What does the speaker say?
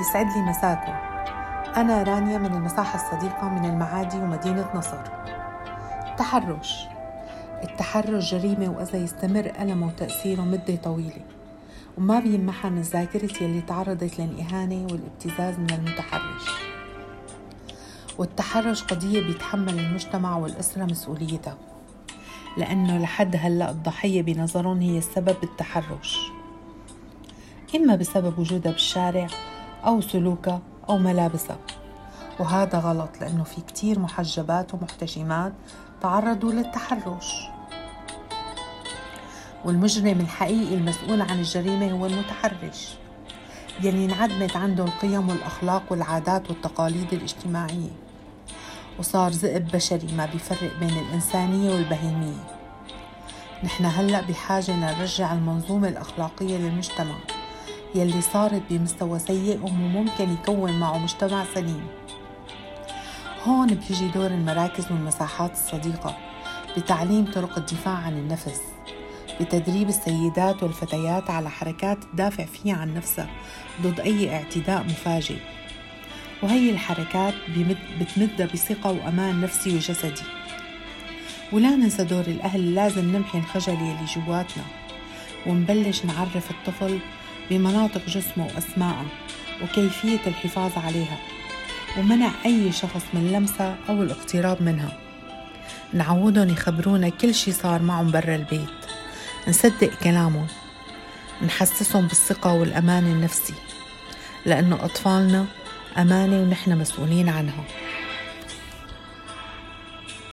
يسعد لي مساكم. أنا رانيا من المساحة الصديقة من المعادي ومدينة نصر. التحرش التحرش جريمة وإذا يستمر ألمه وتأثيره مدة طويلة. وما بيمحى من ذاكرتي اللي تعرضت للإهانة والابتزاز من المتحرش. والتحرش قضية بيتحمل المجتمع والأسرة مسؤوليتها. لأنه لحد هلأ الضحية بنظرهم هي السبب بالتحرش. إما بسبب وجودها بالشارع أو سلوكها أو ملابسها وهذا غلط لأنه في كتير محجبات ومحتشمات تعرضوا للتحرش. والمجرم الحقيقي المسؤول عن الجريمة هو المتحرش يلي انعدمت عنده القيم والأخلاق والعادات والتقاليد الاجتماعية. وصار ذئب بشري ما بيفرق بين الإنسانية والبهيمية. نحن هلأ بحاجة نرجع المنظومة الأخلاقية للمجتمع. يلي صارت بمستوى سيء وممكن يكون معه مجتمع سليم. هون بيجي دور المراكز والمساحات الصديقة بتعليم طرق الدفاع عن النفس بتدريب السيدات والفتيات على حركات تدافع فيها عن نفسها ضد أي اعتداء مفاجئ. وهي الحركات بتمدها بثقة وأمان نفسي وجسدي. ولا ننسى دور الأهل لازم نمحي الخجل يلي جواتنا ونبلش نعرف الطفل بمناطق جسمه وأسمائها وكيفية الحفاظ عليها ومنع أي شخص من لمسها أو الاقتراب منها. نعودهم يخبرونا كل شي صار معهم برا البيت. نصدق كلامهم. نحسسهم بالثقة والأمان النفسي. لأنه أطفالنا أمانة ونحن مسؤولين عنها.